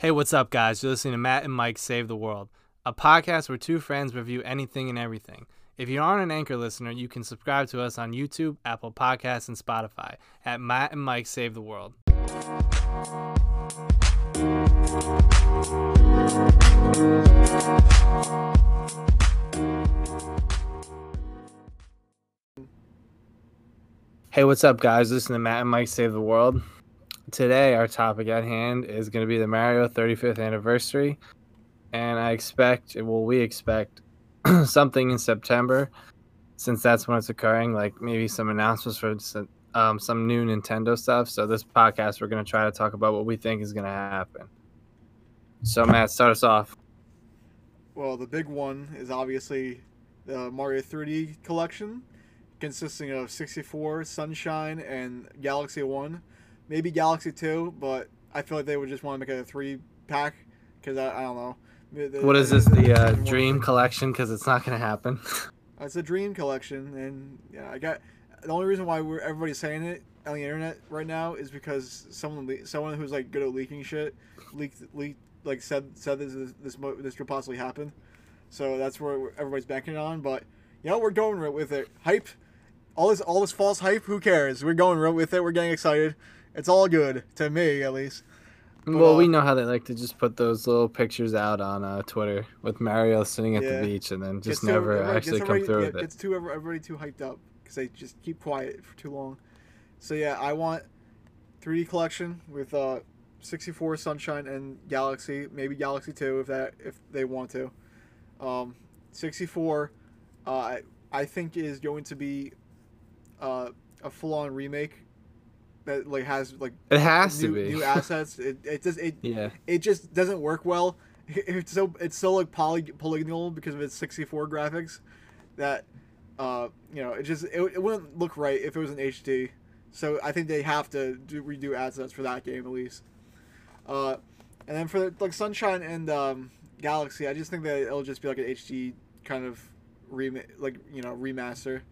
Hey, what's up, guys? You're listening to Matt and Mike Save the World, a podcast where two friends review anything and everything. If you aren't an Anchor listener, you can subscribe to us on YouTube, Apple Podcasts, and Spotify at Matt and Mike Save the World. Hey, what's up, guys? Listen to Matt and Mike Save the World. Today, our topic at hand is going to be the Mario 35th anniversary, and I expect, well, we expect something in September, since that's when it's occurring. Like maybe some announcements for some, um, some new Nintendo stuff. So this podcast, we're going to try to talk about what we think is going to happen. So Matt, start us off. Well, the big one is obviously the Mario 3D collection, consisting of 64, Sunshine, and Galaxy 1. Maybe Galaxy 2, but I feel like they would just want to make it a three pack because I, I don't know. The- What is this, the- uh, Dream Collection? Because it's not going to happen. It's a dream collection, and yeah, I got. The only reason why we're everybody's saying it on the internet right now is because someone, le- someone who's like good at leaking shit, leaked, leaked, like said said this this this, could possibly happen. So that's where everybody's banking on. But you know, we're going with it. Hype, all this all this false hype. Who cares? We're going with it. We're getting excited. It's all good to me, at least. well, uh, we know how they like to just put those little pictures out on uh, Twitter with Mario sitting at Yeah. the beach and then just too- never everybody- actually come through yeah, with it. It's too every- everybody too hyped up because they just keep quiet for too long. So yeah, I want 3D collection with uh 64 Sunshine and Galaxy, maybe Galaxy 2 if that if they want to. Um, 64, uh, I I think is going to be uh, a full on remake that like has like It has new, to be. new assets. It it does it yeah. it just doesn't work well. It's so it's so like poly, polygonal because of its 64 graphics that uh you know it just it, it wouldn't look right if it was in HD. So I think they have to do, redo assets for that game at least. Uh, and then for like Sunshine and um, Galaxy, I just think that it'll just be like an HD kind of rem like you know remaster.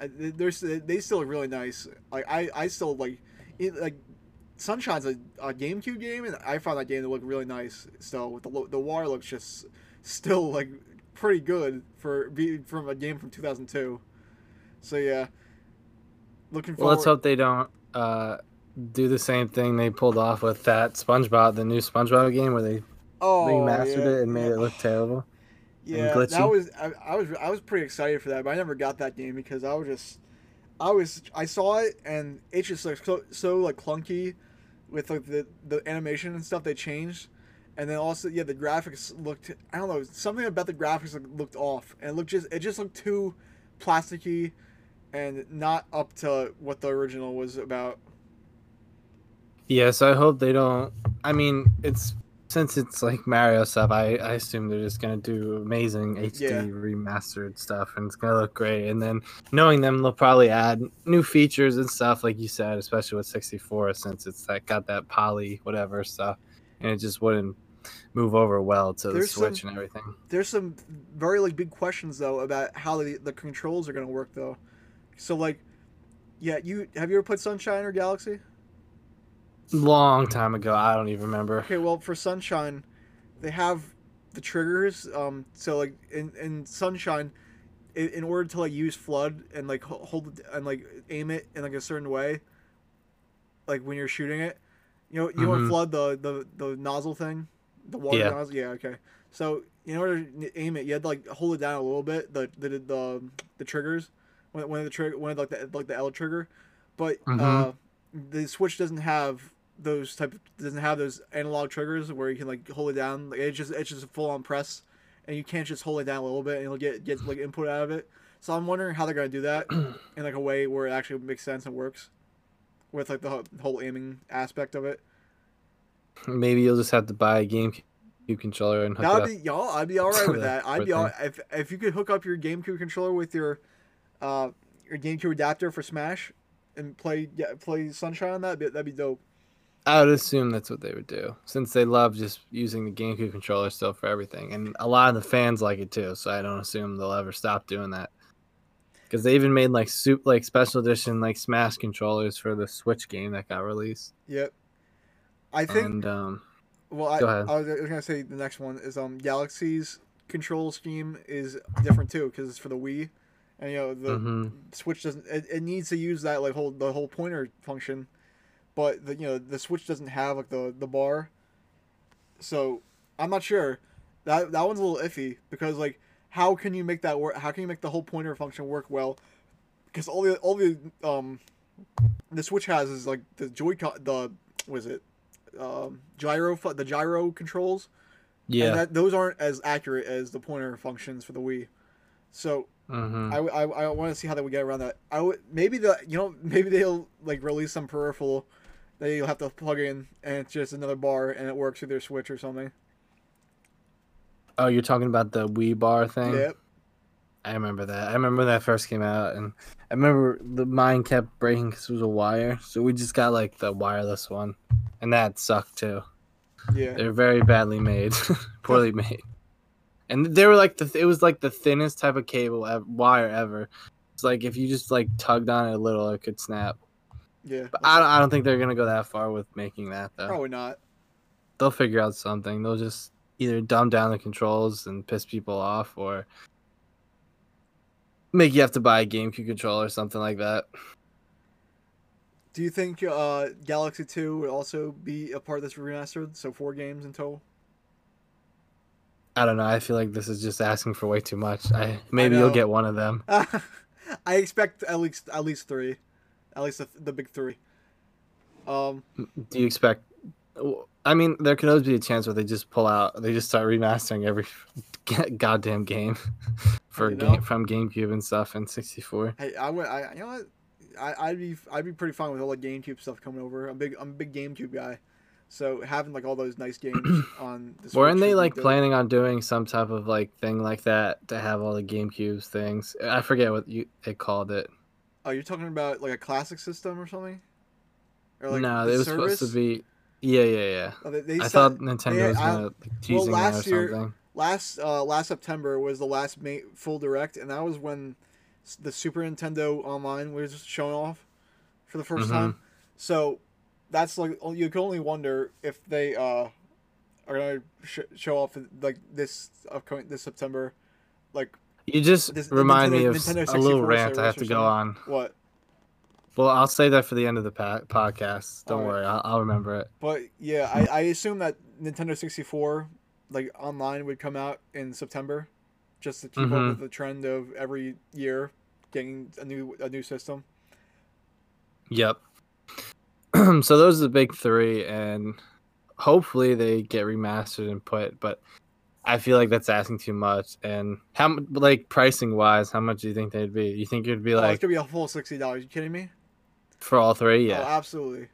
I, they still look really nice. Like I I still like it like Sunshine's a, a GameCube game, and I found that game to look really nice. Still, with the the water looks just still like pretty good for being from a game from 2002. So yeah, looking Well, let's hope they don't uh, do the same thing they pulled off with that SpongeBob, the new SpongeBob game where they oh, remastered yeah, it and made it look terrible. Yeah, glitchy. that was I, I was I was pretty excited for that, but I never got that game because I was just I was I saw it and it's just like so, so like clunky with like the the animation and stuff they changed, and then also yeah the graphics looked I don't know something about the graphics looked off and it looked just it just looked too plasticky and not up to what the original was about. Yes, I hope they don't. I mean, it's since it's like Mario stuff. I, I assume they're just gonna do amazing HD Yeah. remastered stuff, and it's gonna look great. And then knowing them, they'll probably add new features and stuff, like you said, especially with 64, since it's like got that poly whatever stuff, and it just wouldn't move over well to the There's Switch some- and everything. There's some very like big questions though about how the the controls are gonna work though. So like, yeah, you have you ever played Sunshine or Galaxy? Long time ago, I don't even remember. Okay, well for Sunshine, they have the triggers. Um, so like in in Sunshine, in, in order to like use FLUDD and like hold and like aim it in like a certain way, like when you're shooting it, you know you want Mhm. FLUDD the the the nozzle thing, the water Yeah. nozzle. Yeah, okay. So in order to aim it, you had to like hold it down a little bit. The the the, the triggers, when when the trigger when like the like the L trigger, but uh, Mhm. the Switch doesn't have those type of, doesn't have those analog triggers where you can like hold it down. Like it's just it's just a full on press, and you can't just hold it down a little bit and you'll get get like input out of it. So I'm wondering how they're gonna do that in like a way where it actually makes sense and works, with like the whole- aiming aspect of it. Maybe you'll just have to buy a GameCube controller and hook That it would up. be y'all. I'd be all right with that. I'd be all if if you could hook up your GameCube controller with your, uh, your GameCube adapter for Smash, and play yeah, play Sunshine on that. That'd be, that'd be dope. I would assume that's what they would do, since they love just using the GameCube controller still for everything, and a lot of the fans like it too. So I don't assume they'll ever stop doing that. Because they even made like soup, like special edition, like Smash controllers for the Switch game that got released, Yep. I think and um, Well, I, Go ahead. I, was, gonna say the next one is um Galaxy's control scheme is different too because it's for the Wii, and you know the hmm Switch doesn't. It, it needs to use that like whole the whole pointer function, but the you know the Switch doesn't have like the the bar. So I'm not sure. That that one's a little iffy because like how can you make that work? How can you make the whole pointer function work well? Because all the all the um the Switch has is like the Joy-Con the was it um gyro the gyro controls Yeah. and that those aren't as accurate as the pointer functions for the Wii. So hmm I, I, I want to see how they would get around that. I would maybe the you know maybe they'll like release some peripheral that you'll have to plug in and it's just another bar and it works with their Switch or something. Oh, you're talking about the Wii bar thing? Yep. I remember that. I remember when that first came out, and I remember the mine kept breaking because it was a wire. So we just got like the wireless one, and that sucked too. Yeah. They're very badly made, poorly made, and they were like the it was like the thinnest type of cable ev- wire ever. It's like if you just like tugged on it a little, it could snap. Yeah. But I don't, I don't think they're gonna go that far with making that though. Probably not. They'll figure out something. They'll just either dumb down the controls and piss people off, or make you have to buy a GameCube controller or something like that. Do you think uh, Galaxy Two would also be a part of this remastered? So four games in total. I don't know. I feel like this is just asking for way too much. I maybe you'll get one of them. I expect at least at least three, at least the, the big three. Um. Do you expect? I mean, there could always be a chance where they just pull out. They just start remastering every goddamn game for game from GameCube and stuff and 64. Hey, I would. I you know what? I I'd be I'd be pretty fine with all the GameCube stuff coming over. I'm big I'm a big GameCube guy, so having like all those nice games on. The Weren't they like planning on doing some type of like thing like that to have all the GameCubes things? I forget what you they called it. Oh, you're talking about like a classic system or something? Or like no, the it was service? supposed to be. Yeah, yeah, yeah. Oh, they, they I thought Nintendo they- was gonna like, teasing or last year- something. last uh, last September was the last ma- full direct, and that was when the Super Nintendo Online was shown off for the 1st Mhm. time. So that's like you can only wonder if they uh, are gonna sh- show off like this upcoming this September, like You just This- remind me of Nintendo a little rant I have to go on. what. Well, I'll say that for the end of the pa- podcast. Don't Alright. worry, I'll, I'll remember it. But yeah, I, I assume that Nintendo 64 like online would come out in September, just to keep up Mhm. with the trend of every year getting a new a new system. Yep. so those are the big three, and hopefully they get remastered and put. But I feel like that's asking too much. And how like pricing wise, how much do you think they'd be? You think it'd be oh, it's like gonna be a full sixty dollars. You kidding me? for all three? Oh, Yeah. absolutely.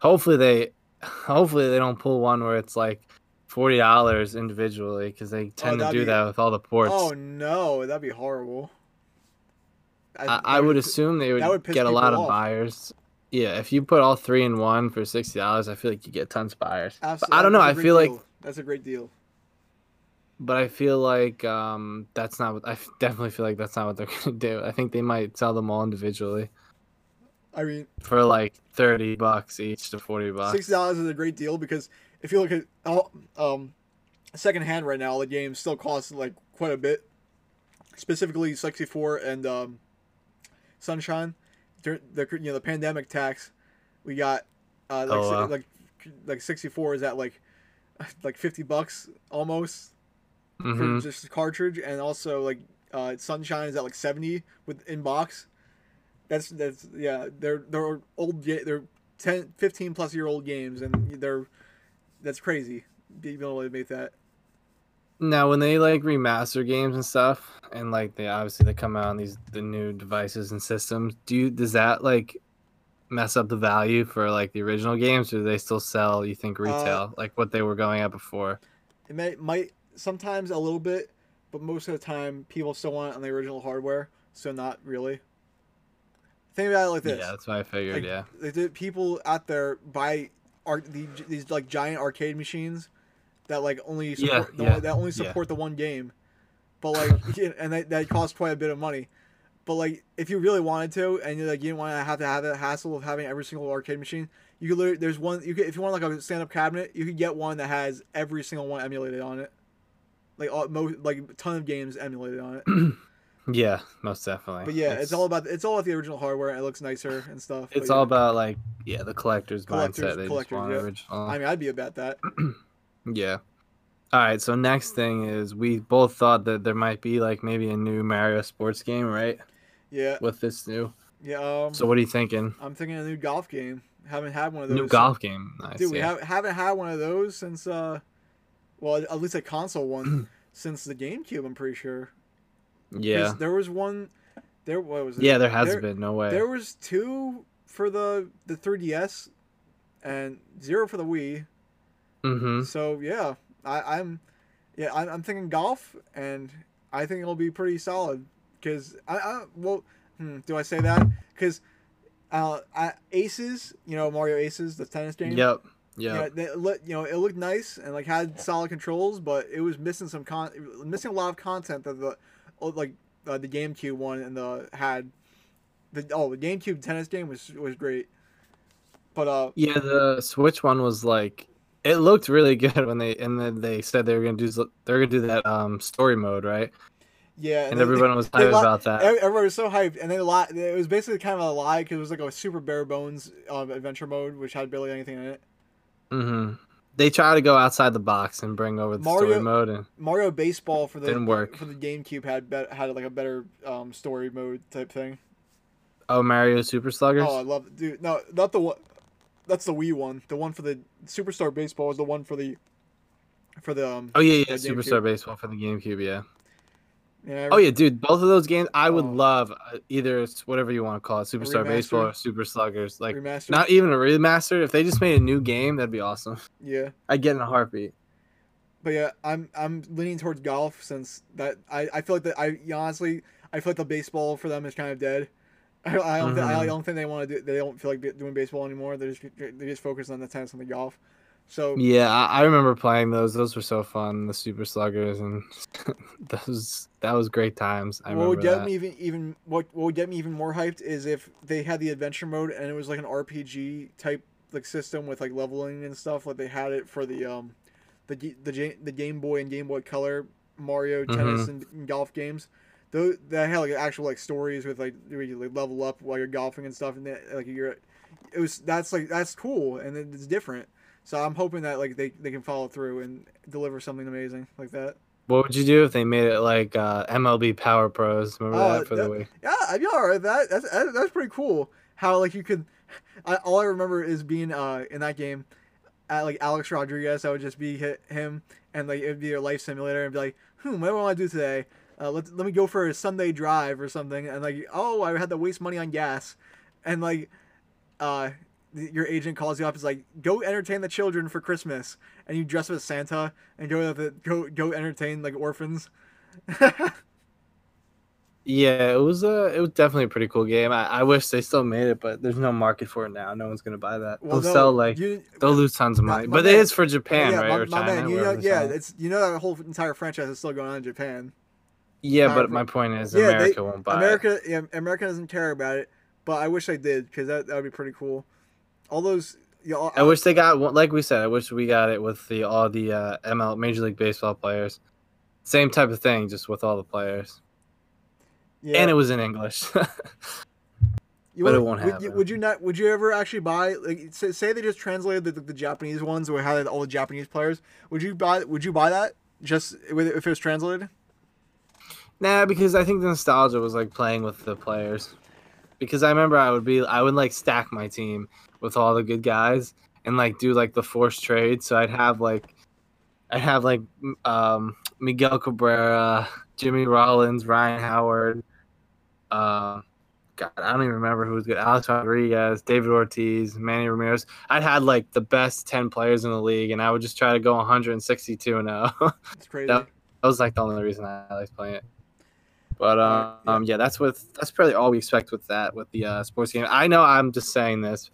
hopefully they, hopefully they don't pull one where it's like forty dollars individually because they oh, tend to do be- that with all the ports. Oh no, that'd be horrible. I, that I would p- assume they would, would get a lot people of buyers. Yeah, if you put all three in one for sixty dollars, I feel like you get tons of buyers. But Absolutely. I don't know. I I feel like, that's a great deal. But I feel like um, that's not what I definitely feel like that's not what they're gonna do. I think they might sell them all individually I mean, for like thirty bucks each to forty bucks. sixty dollars is a great deal because if you look at all, um, second hand right now, the games still cost like quite a bit. Specifically, sixty four and um, Sunshine, Dur- the you know the pandemic tax, we got uh, like Oh, wow. like like sixty four is at like like fifty bucks almost for Mhm. just a cartridge, and also like uh, Sunshine is at like seventy with in box. That's that's yeah. They're they're old. They're 10, 15 plus year old games, and they're that's crazy. Being able to make that. Now, when they like remaster games and stuff, and like they obviously they come out on these the new devices and systems, do you does that like mess up the value for like the original games, or do they still sell? You think retail like what they were going at before? It may might sometimes a little bit, but most of the time people still want it on the original hardware, so not really. Think about it like this. Yeah, that's what I figured. Like, yeah, like, the people out there buy the, these like giant arcade machines that like only support Yeah, the yeah, one, that only yeah. support the one game, but like and that, that costs quite a bit of money. But like, if you really wanted to, and you like you didn't want to have to have the hassle of having every single arcade machine, you could literally there's one you could if you want like a stand up cabinet, you could get one that has every single one emulated on it, like all most like a ton of games emulated on it. Yeah, most definitely. But yeah, it's, all about it's all about the original hardware. It looks nicer and stuff. but it's yeah. all about like yeah, the collector's, Collectors- mindset. They collectors, yeah. I mean, I'd be about that. Yeah. All right. So next thing is we both thought that there might be like maybe a new Mario sports game, right? Yeah, With this new. yeah. Um, So what are you thinking? I'm thinking a new golf game. Haven't had one of those. New golf game. Nice. Dude, we yeah. have, haven't had one of those since uh, well, at least a console one since the GameCube. I'm pretty sure. yeah. There was one. There what was it? Yeah, there has there, been no way. There was two for the the 3DS, and zero for the Wii. mm-hmm. So yeah, I, I'm, yeah, I'm, I'm thinking golf, and I think it'll be pretty solid. Cause I, I well, hmm, do I say that? Cause, uh, I, Aces, you know Mario Aces, the tennis game. Yep. Yeah, Yep. they, let- you know, it looked nice and like had solid controls, but it was missing some con, missing a lot of content that the, oh, like uh, the GameCube one and the had. The oh, the GameCube tennis game was was great, but uh, Yeah, the Switch one was like it looked really good when they and then they said they were gonna do they're gonna do that um story mode, right? yeah, And they- everyone was hyped about that. Ev- Everybody was so hyped, and they li- It was basically kind of a lie because it was like a super bare bones um, adventure mode, which had barely anything in it. Mm-hmm. They try to go outside the box and bring over the Mario- story mode, and Mario Baseball for the Didn't work. for the GameCube had bet had like a better um, story mode type thing. oh, Mario Super Sluggers. Oh, I love it, dude. No, not the one. That's the Wii one. The one for the Superstar Baseball was the one for the for the um. Oh yeah, yeah, Yeah, Superstar Baseball for the GameCube. Yeah. Yeah, Oh yeah, dude. Both of those games, I would Oh. love uh, either it's whatever you want to call it, Superstar Baseball or? Super Sluggers. Like remastered. not even a remaster. If they just made a new game, that'd be awesome. yeah, I'd get in a heartbeat. but yeah, I'm I'm leaning towards golf since that I, I feel like that I honestly I feel like the baseball for them is kind of dead. I, I don't thi- I Mhm. don't think they want to do they don't feel like doing baseball anymore. They're just they just focus on the tennis and the golf. So Yeah, I, I remember playing those. Those were so fun. The Super Sluggers and those that was great times. I what would remember get that. me even even what what would get me even more hyped is if they had the adventure mode and it was like an RPG type like system with like leveling and stuff like they had it for the um the the the Game Boy and Game Boy Color Mario tennis and, and golf games. Those that had like actual like stories with like where you like level up while you're golfing and stuff and that, like you're it was that's like that's cool and it- it's different. So I'm hoping that like they, they can follow through and deliver something amazing like that. What would you do if they made it like uh, MLB Power Pros? Remember Oh, that for the that- Wii? Yeah, I'd be all right that. That's that's pretty cool. How like you could, I, all I remember is being uh in that game, at like Alex Rodriguez. I would just be hit him, and like it'd be a life simulator, and be like, hmm, what do I want to do today? Uh, let let me go for a Sunday drive or something, and like, oh, I had to waste money on gas, and like, uh. Your agent calls you up. Is like, go entertain the children for Christmas, and you dress up as Santa and go the go go entertain like orphans. Yeah, it was a it was definitely a pretty cool game. I, I wish they still made it, but there's no market for it now. No one's gonna buy that. Well, They'll no, sell like you, they'll lose tons of money. but man- it is for Japan, yeah, right? my, or my China, man, you know, yeah, selling. it's you know that whole entire franchise is still going on in Japan. yeah. But my point is, Yeah, they- America won't buy it. America, yeah, America doesn't care about it, but I wish they did because that that would be pretty cool. All those, you know, I wish they got one- like we said. I wish we got it with the all the uh, ML Major League Baseball players. Same type of thing, just with all the players, yeah, and it was in English. you but it would- won't would you, happen. would you not? Would you ever actually buy like say, say they just translated the, the, the Japanese ones where had all the Japanese players? Would you buy? Would you buy that just with if it was translated? nah, because I think the nostalgia was like playing with the players. Because I remember I would be, I would like stack my team with all the good guys and like do like the forced trade. So I'd have like, I'd have like um, Miguel Cabrera, Jimmy Rollins, Ryan Howard. Uh, God, I don't even remember who was good. Alex Rodriguez, David Ortiz, Manny Ramirez. I'd had like the best ten players in the league, and I would just try to go 162 and 0. It's crazy. That was like the only reason I liked playing it. But um, yeah. um, yeah, that's with that's probably all we expect with that with the uh, sports game. I know I'm just saying this,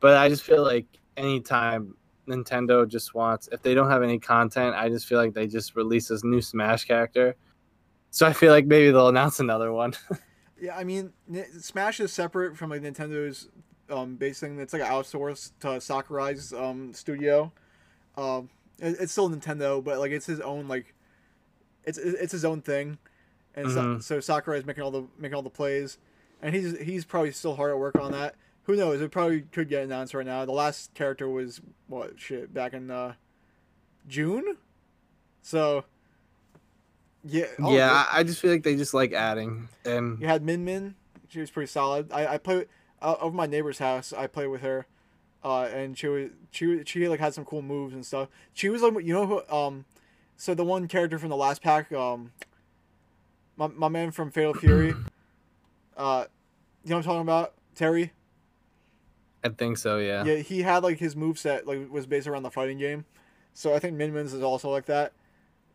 but I just feel like anytime Nintendo just wants, if they don't have any content, I just feel like they just release this new Smash character. So I feel like maybe they'll announce another one. Yeah, I mean, Smash is separate from like Nintendo's um, base thing. It's like outsourced to Sakurai's um, studio. Um, it, it's still Nintendo, but like it's his own like, it's it's his own thing, and so, Mhm. so Sakurai's making all the making all the plays, and he's he's probably still hard at work on that. Who knows? It probably could get announced right now. The last character was what shit back in uh, June, so yeah. oh, yeah. I, just feel like they just like adding and You had Min Min. She was pretty solid. I I play uh, over my neighbor's house. I played with her, uh, and she was she she like had some cool moves and stuff. She was like you know who um, so the one character from the last pack um, my my man from Fatal Fury, uh, you know what I'm talking about Terry. I think so. Yeah. Yeah, he had like his move set like was based around the fighting game, so I think Min Min's is also like that.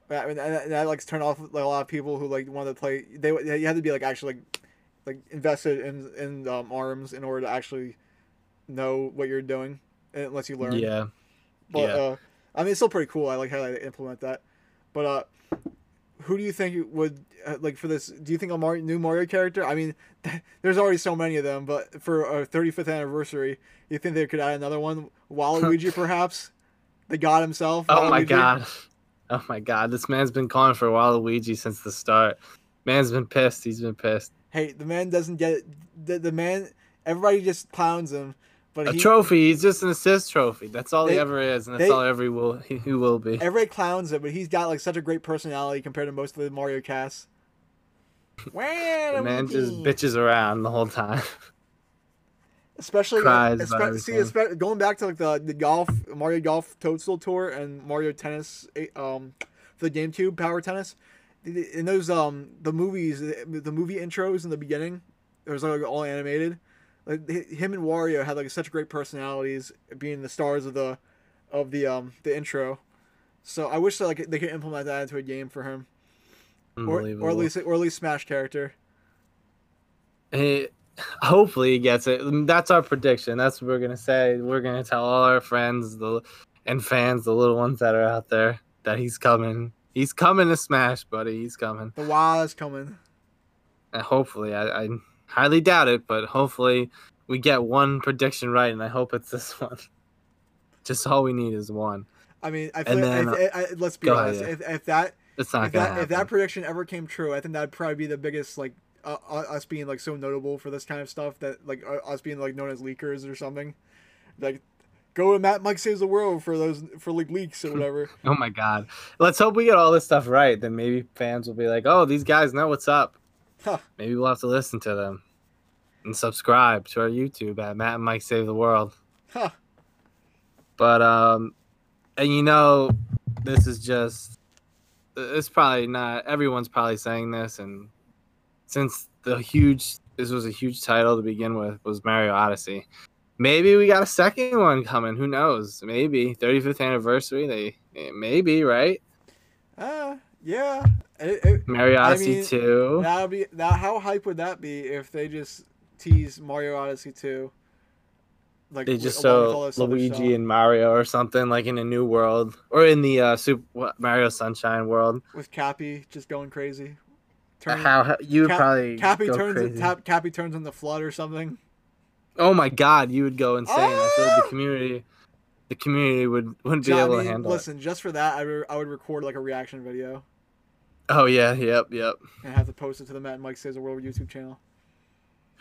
I mean, and that, like turned off like a lot of people who like wanted to play. They you had to be like actually like, like invested in in um, ARMS in order to actually know what you're doing, unless you learn. Yeah. But yeah. uh, I mean, it's still pretty cool. I like how they implement that. But uh, who do you think would uh, like for this? Do you think a Mario, new Mario character? I mean, there's already so many of them, but for a 35th anniversary, you think they could add another one? Waluigi, perhaps, the god himself. Oh my god. Oh my god. This man's been calling for Waluigi since the start. Man's been pissed. He's been pissed. Hey, the man doesn't get it. The, the man. Everybody just clowns him, but A he, trophy. He's just an assist trophy. That's all he ever is, and that's they- all every will he, he will be. Everybody clowns it, but he's got like such a great personality compared to most of the Mario casts. The man just bitches around the whole time. especially Cries espe- about see, espe- going back to like the, the golf Mario Golf Toadstool Tour and Mario Tennis um for the GameCube Power Tennis in those um the movies the movie intros in the beginning it was like all animated like him and Wario had like such great personalities being the stars of the of the um the intro so I wish that like they could implement that into a game for him or, or at least or at least Smash character He- hopefully he gets it. That's our prediction. That's what we're gonna say. We're gonna tell all our friends the and fans, the little ones that are out there, that he's coming. He's coming to Smash, buddy. He's coming. the Waz coming And hopefully, I, I highly doubt it, but hopefully we get one prediction right, and I hope it's this one. Just all we need is one. I mean I feel then- I, I, let's be Go ahead, honest yeah. if, if that It's not if that happen. if that prediction ever came true, I think that'd probably be the biggest like uh, uh, us being like so notable for this kind of stuff that like uh, us being like known as leakers or something. Like, go to Matt Mike saves the world for those for like leaks or whatever. Oh my god. Let's hope we get all this stuff right. Then maybe fans will be like, "Oh, these guys know what's up." Huh. Maybe we'll have to listen to them and subscribe to our YouTube at Matt and Mike Save the World. Huh. But um, and you know, this is just it's probably not everyone's probably saying this, and since the huge this was a huge title to begin with was Mario Odyssey. Maybe we got a second one coming. Who knows? Maybe 35th anniversary. They eh, maybe right. Uh, yeah. It, it, Mario I Odyssey mean, 2. that would be that. How hype would that be if they just tease Mario Odyssey two? Like They just show all this other Luigi and Mario or something like in a new world or in the uh, Super what, Mario Sunshine world. with Cappy just going crazy. Turning, How, you would Cap- probably Cappy turns crazy. Tap, Cappy turns into FLUDD or something. Oh my God, you would go insane. I feel like Ah! the community, the community would wouldn't be able to Johnny, handle listen, just for that, I, re- I would record like a reaction video it. Oh yeah, yep, yep. and have to post it to the Matt and Mike Says the World YouTube channel.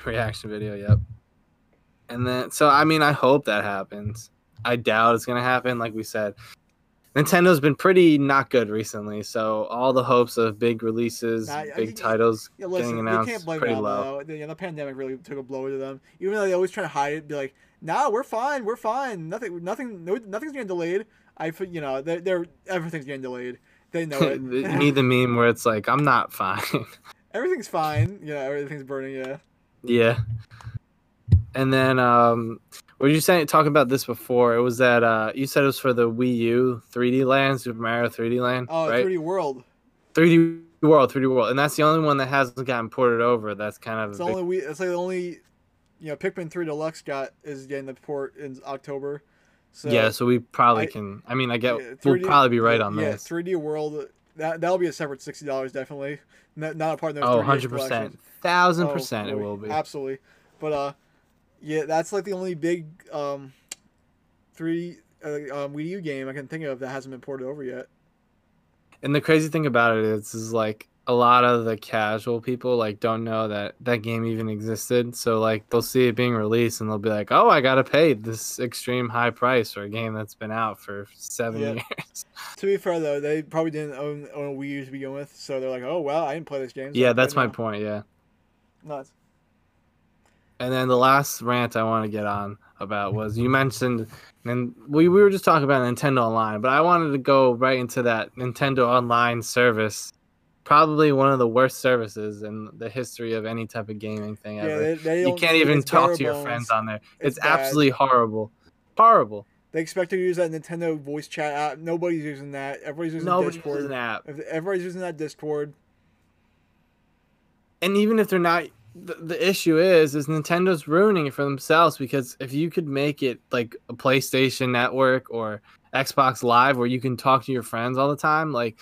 Reaction video, yep. And then, so I mean, I hope that happens. I doubt it's gonna happen. Like we said, Nintendo's been pretty not good recently. So all the hopes of big releases, Nah, big you- titles Yeah, getting listen, you announced, can't blame pretty them low. though. The, you know, the pandemic really took a blow to them. Even though they always try to hide it, be like, "Nah, we're fine, we're fine. Nothing, nothing, no, nothing's getting delayed." I, you know, they're, they're everything's getting delayed. They know it. you need the meme where it's like, I'm not fine. everything's fine. You know, everything's burning. Yeah. yeah. And then, um, were you saying talking about this before? It was that uh, you said it was for the Wii U 3D Land, Super Mario 3D Land, Oh, right? 3D World. 3D World, 3D World, and that's the only one that hasn't gotten ported over. That's kind of It's the big- only we. It's like the only, you know, Pikmin 3 Deluxe got is getting the port in October. So yeah. So we probably I- can. I mean, I get Yeah, we'll probably be right yeah, on yeah, this. 3D World that that'll be a separate sixty dollars definitely. Not, not a part of those. Oh, 100 percent, thousand percent, it will be. absolutely. But uh, yeah, that's like the only big um, three uh, um, Wii U game I can think of that hasn't been ported over yet. And the crazy thing about it is, is like a lot of the casual people like don't know that that game even existed. So like they'll see it being released and they'll be like, "Oh, I gotta pay this extreme high price for a game that's been out for seven Yeah. years." To be fair though, they probably didn't own, own a Wii U to begin with, so they're like, "Oh well, I didn't play this game." so yeah, that's my now." point. Yeah. Nuts. And then the last rant I want to get on about was you mentioned, and we, we were just talking about Nintendo Online, but I wanted to go right into that Nintendo Online service. Probably one of the worst services in the history of any type of gaming thing Yeah, ever. they, they you can't even talk to your friends on there. It's, It's absolutely horrible. Horrible. They expect to use that Nintendo voice chat app. Nobody's using that. Everybody's using Nobody Discord. an app. Everybody's using that Discord, and even if they're not the, the issue is is nintendo's ruining it for themselves because if you could make it like a playstation network or xbox live where you can talk to your friends all the time like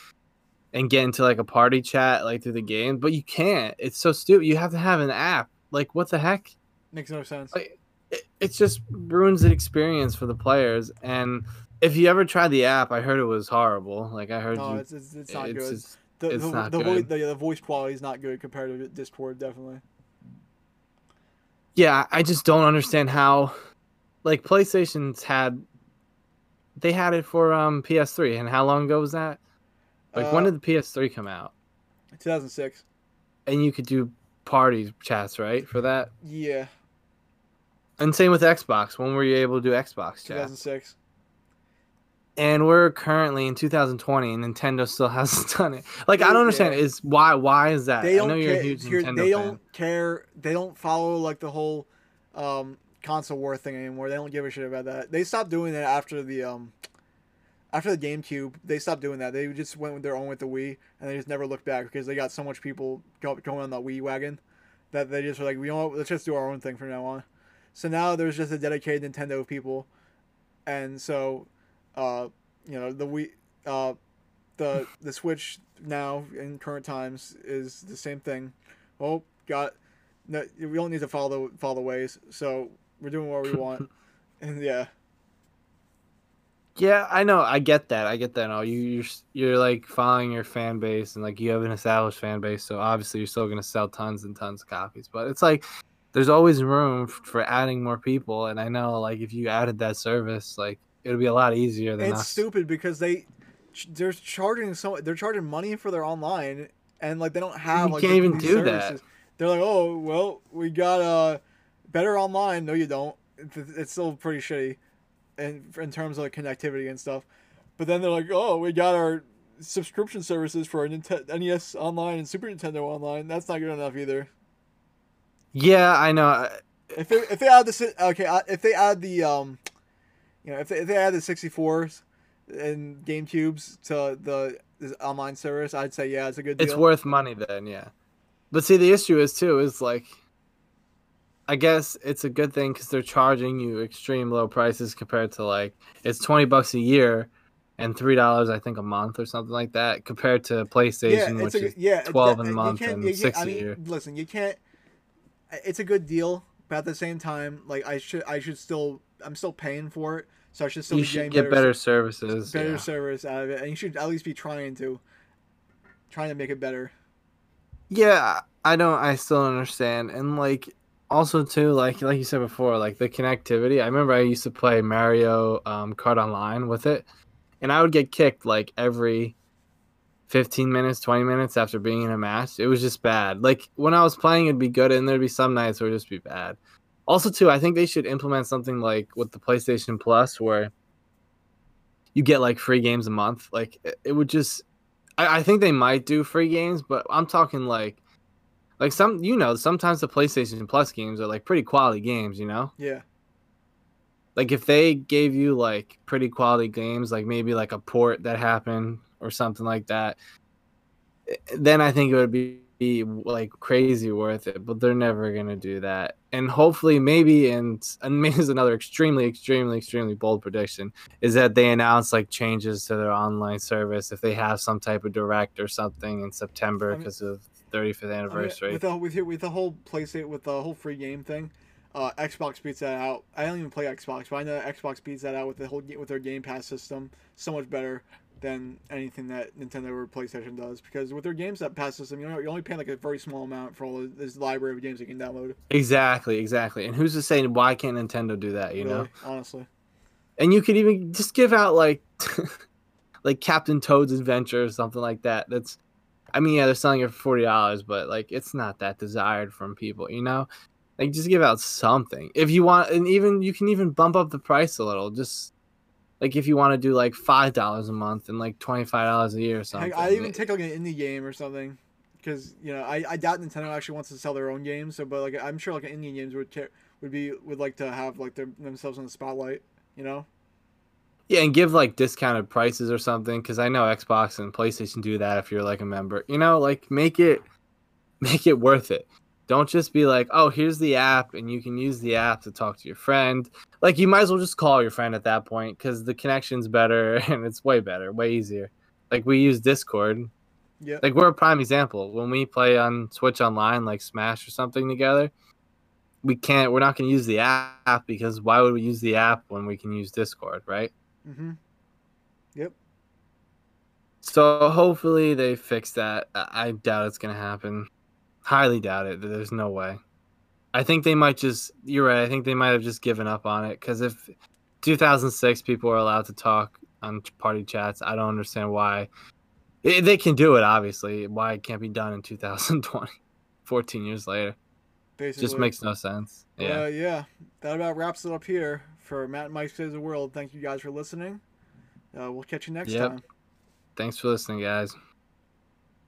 and get into like a party chat like through the game but you can't it's so stupid you have to have an app like what the heck makes no sense. Like, it, it just ruins the experience for the players and if you ever tried the app i heard it was horrible like i heard no, you it's, it's, it's not it's good. just- the, it's the, not the, good. the, the voice quality is not good compared to Discord, definitely. yeah i just don't understand how like playstation's had they had it for um ps3 and how long ago was that like when Uh, did the ps3 come out 2006. and you could do party chats right for that Yeah, and same with xbox when were you able to do xbox chat 2006. and we're currently in 2020 and nintendo still hasn't done it like i don't understand is why why is that They i know don't you're care. a huge here- nintendo they fan don't care. They don't follow like the whole um, console war thing anymore. They don't give a shit about that. They stopped doing that after the um, after the GameCube. They stopped doing that. They just went with their own with the Wii, and they just never looked back because they got so much people going on the Wii wagon that they just were like, we don't. Let's just do our own thing from now on. So now there's just a dedicated Nintendo of people, and so, uh, you know, the Wii, uh, the the Switch now in current times is the same thing. Oh, got no, we don't need to follow the follow the ways, so we're doing what we want, and yeah, Yeah, I know. I get that. I get that. No, you you're you're like following your fan base and like you have an established fan base, so obviously you're still gonna sell tons and tons of copies. But it's like there's always room f- for adding more people, and I know like if you added that service, like it would be a lot easier than it's us. stupid because they they're charging so they're charging money for their online, and like they don't have You like can't even do that. They're like, oh well, we got uh better online. No, you don't. It's still pretty shitty, in in terms of like connectivity and stuff. But then they're like, oh, we got our subscription services for our Ninte- NES Online and Super Nintendo Online. That's not good enough either. Yeah, I know. If they if they add the okay uh, if they add the um, you know if they, if they add the sixty fours and GameCubes to the this online service, I'd say yeah, it's a good deal. It's worth money then, yeah. But see, the issue is too is like, I guess it's a good thing because they're charging you extreme low prices compared to like it's twenty bucks a year, and three dollars I think a month or something like that compared to PlayStation, yeah, which a, is yeah, 12 that- a month and 6 I a mean, year. Listen, you can't. It's a good deal, but at the same time, like I should I should still I'm still paying for it, so I should still you be should getting get better, ser- services. better yeah. service out of it, and you should at least be trying to trying to make it better. Yeah, I don't. I still don't understand, and like also too, like like you said before, like the connectivity. I remember I used to play Mario um, Kart Online with it, and I would get kicked like every fifteen minutes, twenty minutes after being in a match. It was just bad. Like when I was playing, it'd be good, and there'd be some nights where it'd just be bad. Also, too, I think they should implement something like with the PlayStation Plus, where you get like free games a month. Like it, it would just I, I think they might do free games, but I'm talking like like some you know, sometimes the PlayStation Plus games are like pretty quality games, you know? Yeah, Like if they gave you like pretty quality games, like maybe like a port that happened or something like that, eh, then I think it would be be like crazy worth it, but they're never gonna do that. And hopefully, maybe, and and maybe is another extremely, extremely, extremely bold prediction is that they announce like changes to their online service if they have some type of direct or something in September I mean- because of 35th anniversary. I mean, with the with, with the whole PlayStation with the whole free game thing, uh, Xbox beats that out. I don't even play Xbox, but I know Xbox beats that out with the whole with their Game Pass system so much better than anything that Nintendo or PlayStation does. Because with their Games that Pass system, you know, you're only paying like a very small amount for all this library of games you can download. exactly, exactly. And who's to say why can't Nintendo do that? You know. honestly. and you could even just give out like like Captain Toad's Adventure or something like that. That's I mean, yeah, they're selling it for forty dollars, but like it's not that desired from people, you know? Like just give out something. If you want and even you can even bump up the price a little. Just like if you want to do like five dollars a month and like twenty five dollars a year or something. I even take like an indie game or something. Because you know, I, I doubt Nintendo actually wants to sell their own games. So, but like I'm sure like indie games would care, would be would like to have like their, themselves on the spotlight. You know. Yeah, and give like discounted prices or something because I know Xbox and PlayStation do that if you're like a member. You know, like make it make it worth it. Don't just be like, oh, here's the app, and you can use the app to talk to your friend. Like you might as well just call your friend at that point because the connection's better and it's way better, way easier. Like we use Discord. Yeah. Like we're a prime example. When we play on Switch online, like Smash or something together, we can't. We're not going to use the app because why would we use the app when we can use Discord, right? Mm-hmm. Yep. So hopefully they fix that. I doubt it's gonna happen. Highly doubt it. There's no way. I think they might just. You're right. I think they might have just given up on it because if 2006 people are allowed to talk on party chats, I don't understand why. They can do it, obviously. Why it can't be done in 2020, 14 years later? Basically. Just makes no sense. Yeah. Uh, yeah. That about wraps it up here for Matt and Mike Saves the World. Thank you guys for listening. Uh, we'll catch you next Yep. time. Thanks for listening, guys.